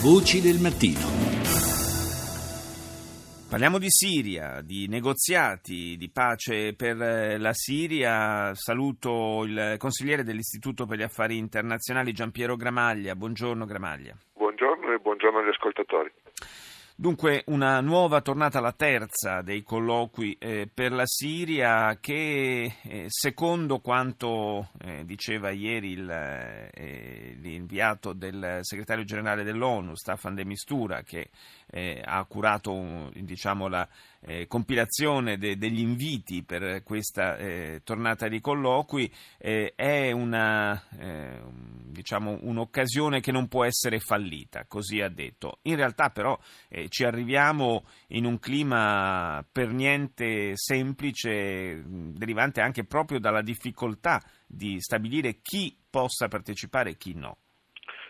Voci del mattino. Parliamo di Siria, di negoziati di pace per eh, la Siria. Saluto il consigliere dell'Istituto per gli Affari Internazionali Giampiero Gramaglia. Buongiorno Gramaglia. Buongiorno e buongiorno agli ascoltatori. Dunque una nuova tornata, la terza dei colloqui eh, per la Siria che eh, secondo quanto eh, diceva ieri il, eh, l'inviato del segretario generale dell'ONU, Staffan de Mistura, che eh, ha curato diciamo, la eh, compilazione de- degli inviti per questa eh, tornata di colloqui, eh, è una, eh, diciamo, un'occasione che non può essere fallita, così ha detto. In realtà però eh, ci arriviamo in un clima per niente semplice, derivante anche proprio dalla difficoltà di stabilire chi possa partecipare e chi no.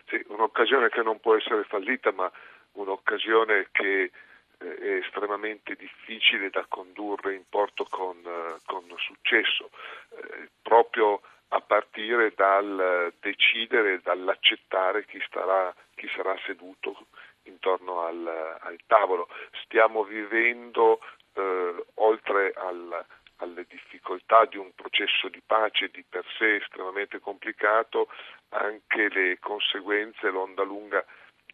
Sì, un'occasione che non può essere fallita, ma un'occasione che eh, è estremamente difficile da condurre in porto con, eh, con successo, eh, proprio a partire dal decidere, dall'accettare chi, starà, chi sarà seduto intorno al, al tavolo. Stiamo vivendo, eh, oltre al, alle difficoltà di un processo di pace di per sé estremamente complicato, anche le conseguenze, l'onda lunga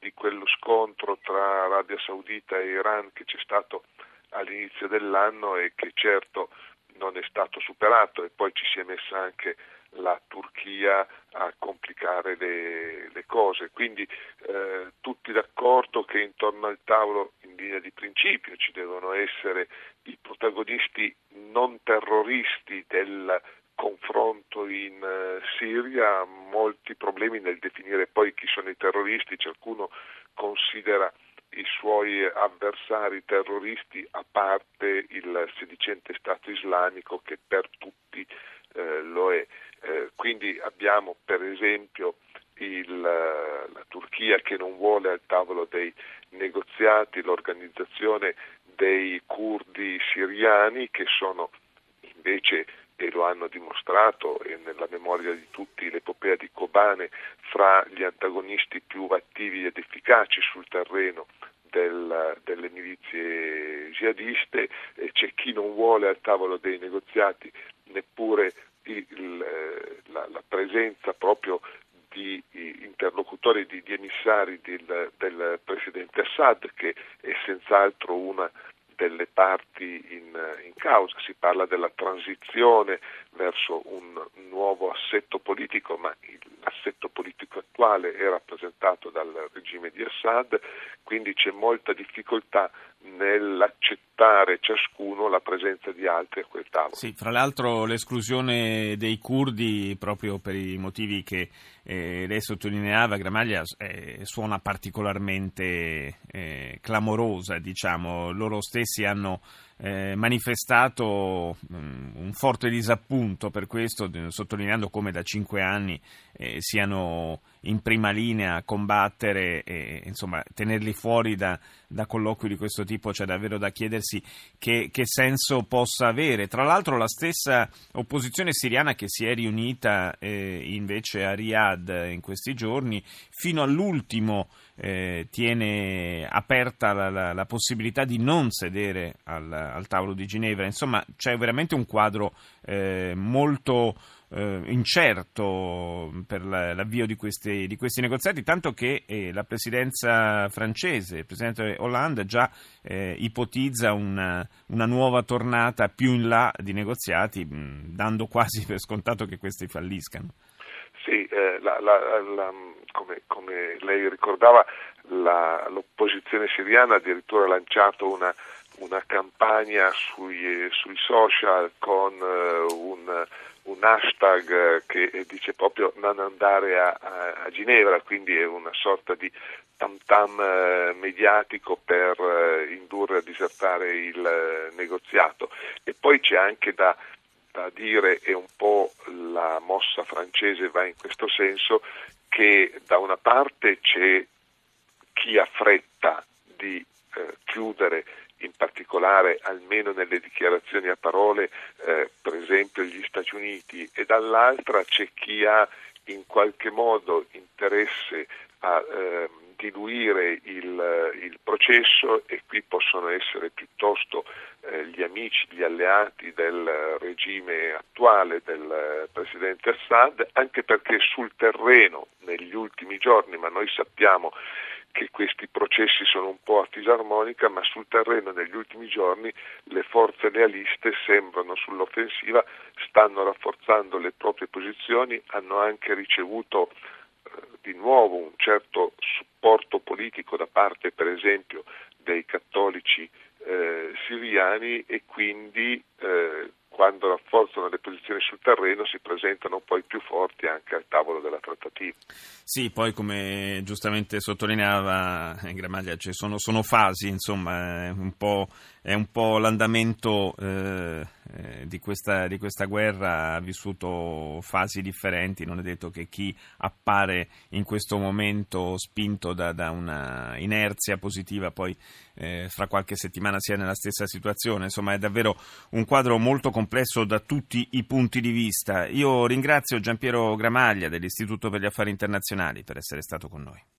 di quello scontro tra Arabia Saudita e Iran che c'è stato all'inizio dell'anno e che certo non è stato superato e poi ci si è messa anche la Turchia a complicare le, le cose. Quindi eh, tutti d'accordo che intorno al tavolo in linea di principio ci devono essere i protagonisti non terroristi del confronto in uh, Siria, molti problemi nel definire poi chi sono i terroristi, qualcuno considera i suoi avversari terroristi a parte il sedicente Stato islamico che per tutti eh, lo è. Eh, quindi abbiamo per esempio il, la Turchia che non vuole al tavolo dei negoziati l'organizzazione dei curdi siriani che sono invece e lo hanno dimostrato e nella memoria di tutti l'epopea di Kobane fra gli antagonisti più attivi ed efficaci sul terreno del, delle milizie jihadiste c'è chi non vuole al tavolo dei negoziati neppure il, la, la, presenza proprio di interlocutori, di, di emissari del, del Presidente Assad che è senz'altro una delle parti in, in, causa, si parla della transizione verso un nuovo assetto politico, ma l'assetto politico attuale è rappresentato dal regime di Assad, quindi c'è molta difficoltà nell'accettare ciascuno la presenza di altri a quel tavolo. Sì, fra l'altro l'esclusione dei curdi, proprio per i motivi che eh, lei sottolineava, Gramaglia, eh, suona particolarmente eh, clamorosa, diciamo. Loro stessi hanno eh, manifestato um, un forte disappunto per questo, sottolineando come da cinque anni eh, siano in prima linea a combattere e insomma tenerli fuori da, da colloqui di questo tipo c'è davvero da chiedersi che, che, senso possa avere. Tra l'altro la stessa opposizione siriana che si è riunita eh, invece a Riyadh in questi giorni fino all'ultimo eh, tiene aperta la, la, la, possibilità di non sedere al, al, tavolo di Ginevra. Insomma, c'è veramente un quadro eh, molto eh, incerto per la, l'avvio di questi, di questi, negoziati, tanto che eh, la presidenza francese, il presidente Hollande, già eh, ipotizza una, una, nuova tornata più in là di negoziati, mh, dando quasi per scontato che questi falliscano. Sì, eh, la, la, come, come, lei ricordava, l'opposizione siriana ha addirittura lanciato una, una campagna sui, sui, social con uh, un, un, hashtag che dice proprio non andare a, a, Ginevra, quindi è una sorta di tam tam uh, mediatico per uh, indurre a disertare il negoziato. E poi c'è anche da da dire e un po' la mossa francese va in questo senso che da una parte c'è chi ha fretta di eh, chiudere in particolare almeno nelle dichiarazioni a parole eh, per esempio gli Stati Uniti e dall'altra c'è chi ha in qualche modo interesse a eh, diluire il, il, processo e qui possono essere piuttosto eh, gli amici, gli alleati del regime attuale del presidente Assad, anche perché sul terreno negli ultimi giorni, ma noi sappiamo che questi processi sono un po' a fisarmonica, ma sul terreno negli ultimi giorni le forze lealiste sembrano sull'offensiva, stanno rafforzando le proprie posizioni, hanno anche ricevuto eh, di nuovo un certo supporto politico da parte per esempio dei cattolici eh, siriani e quindi eh, quando rafforzano le posizioni sul terreno si presentano poi più forti anche al tavolo della trattativa. Sì, poi come giustamente sottolineava eh, Gramaglia, cioè sono, sono, fasi, insomma, è un po', è un po l'andamento eh, eh, di, questa, di, questa, guerra ha vissuto fasi differenti, non è detto che chi appare in questo momento spinto da, da una inerzia positiva poi eh, fra qualche settimana sia nella stessa situazione, insomma è davvero un quadro molto complesso da tutti i punti di vista. Io ringrazio Giampiero Gramaglia dell'Istituto per gli Affari Internazionali per essere stato con noi.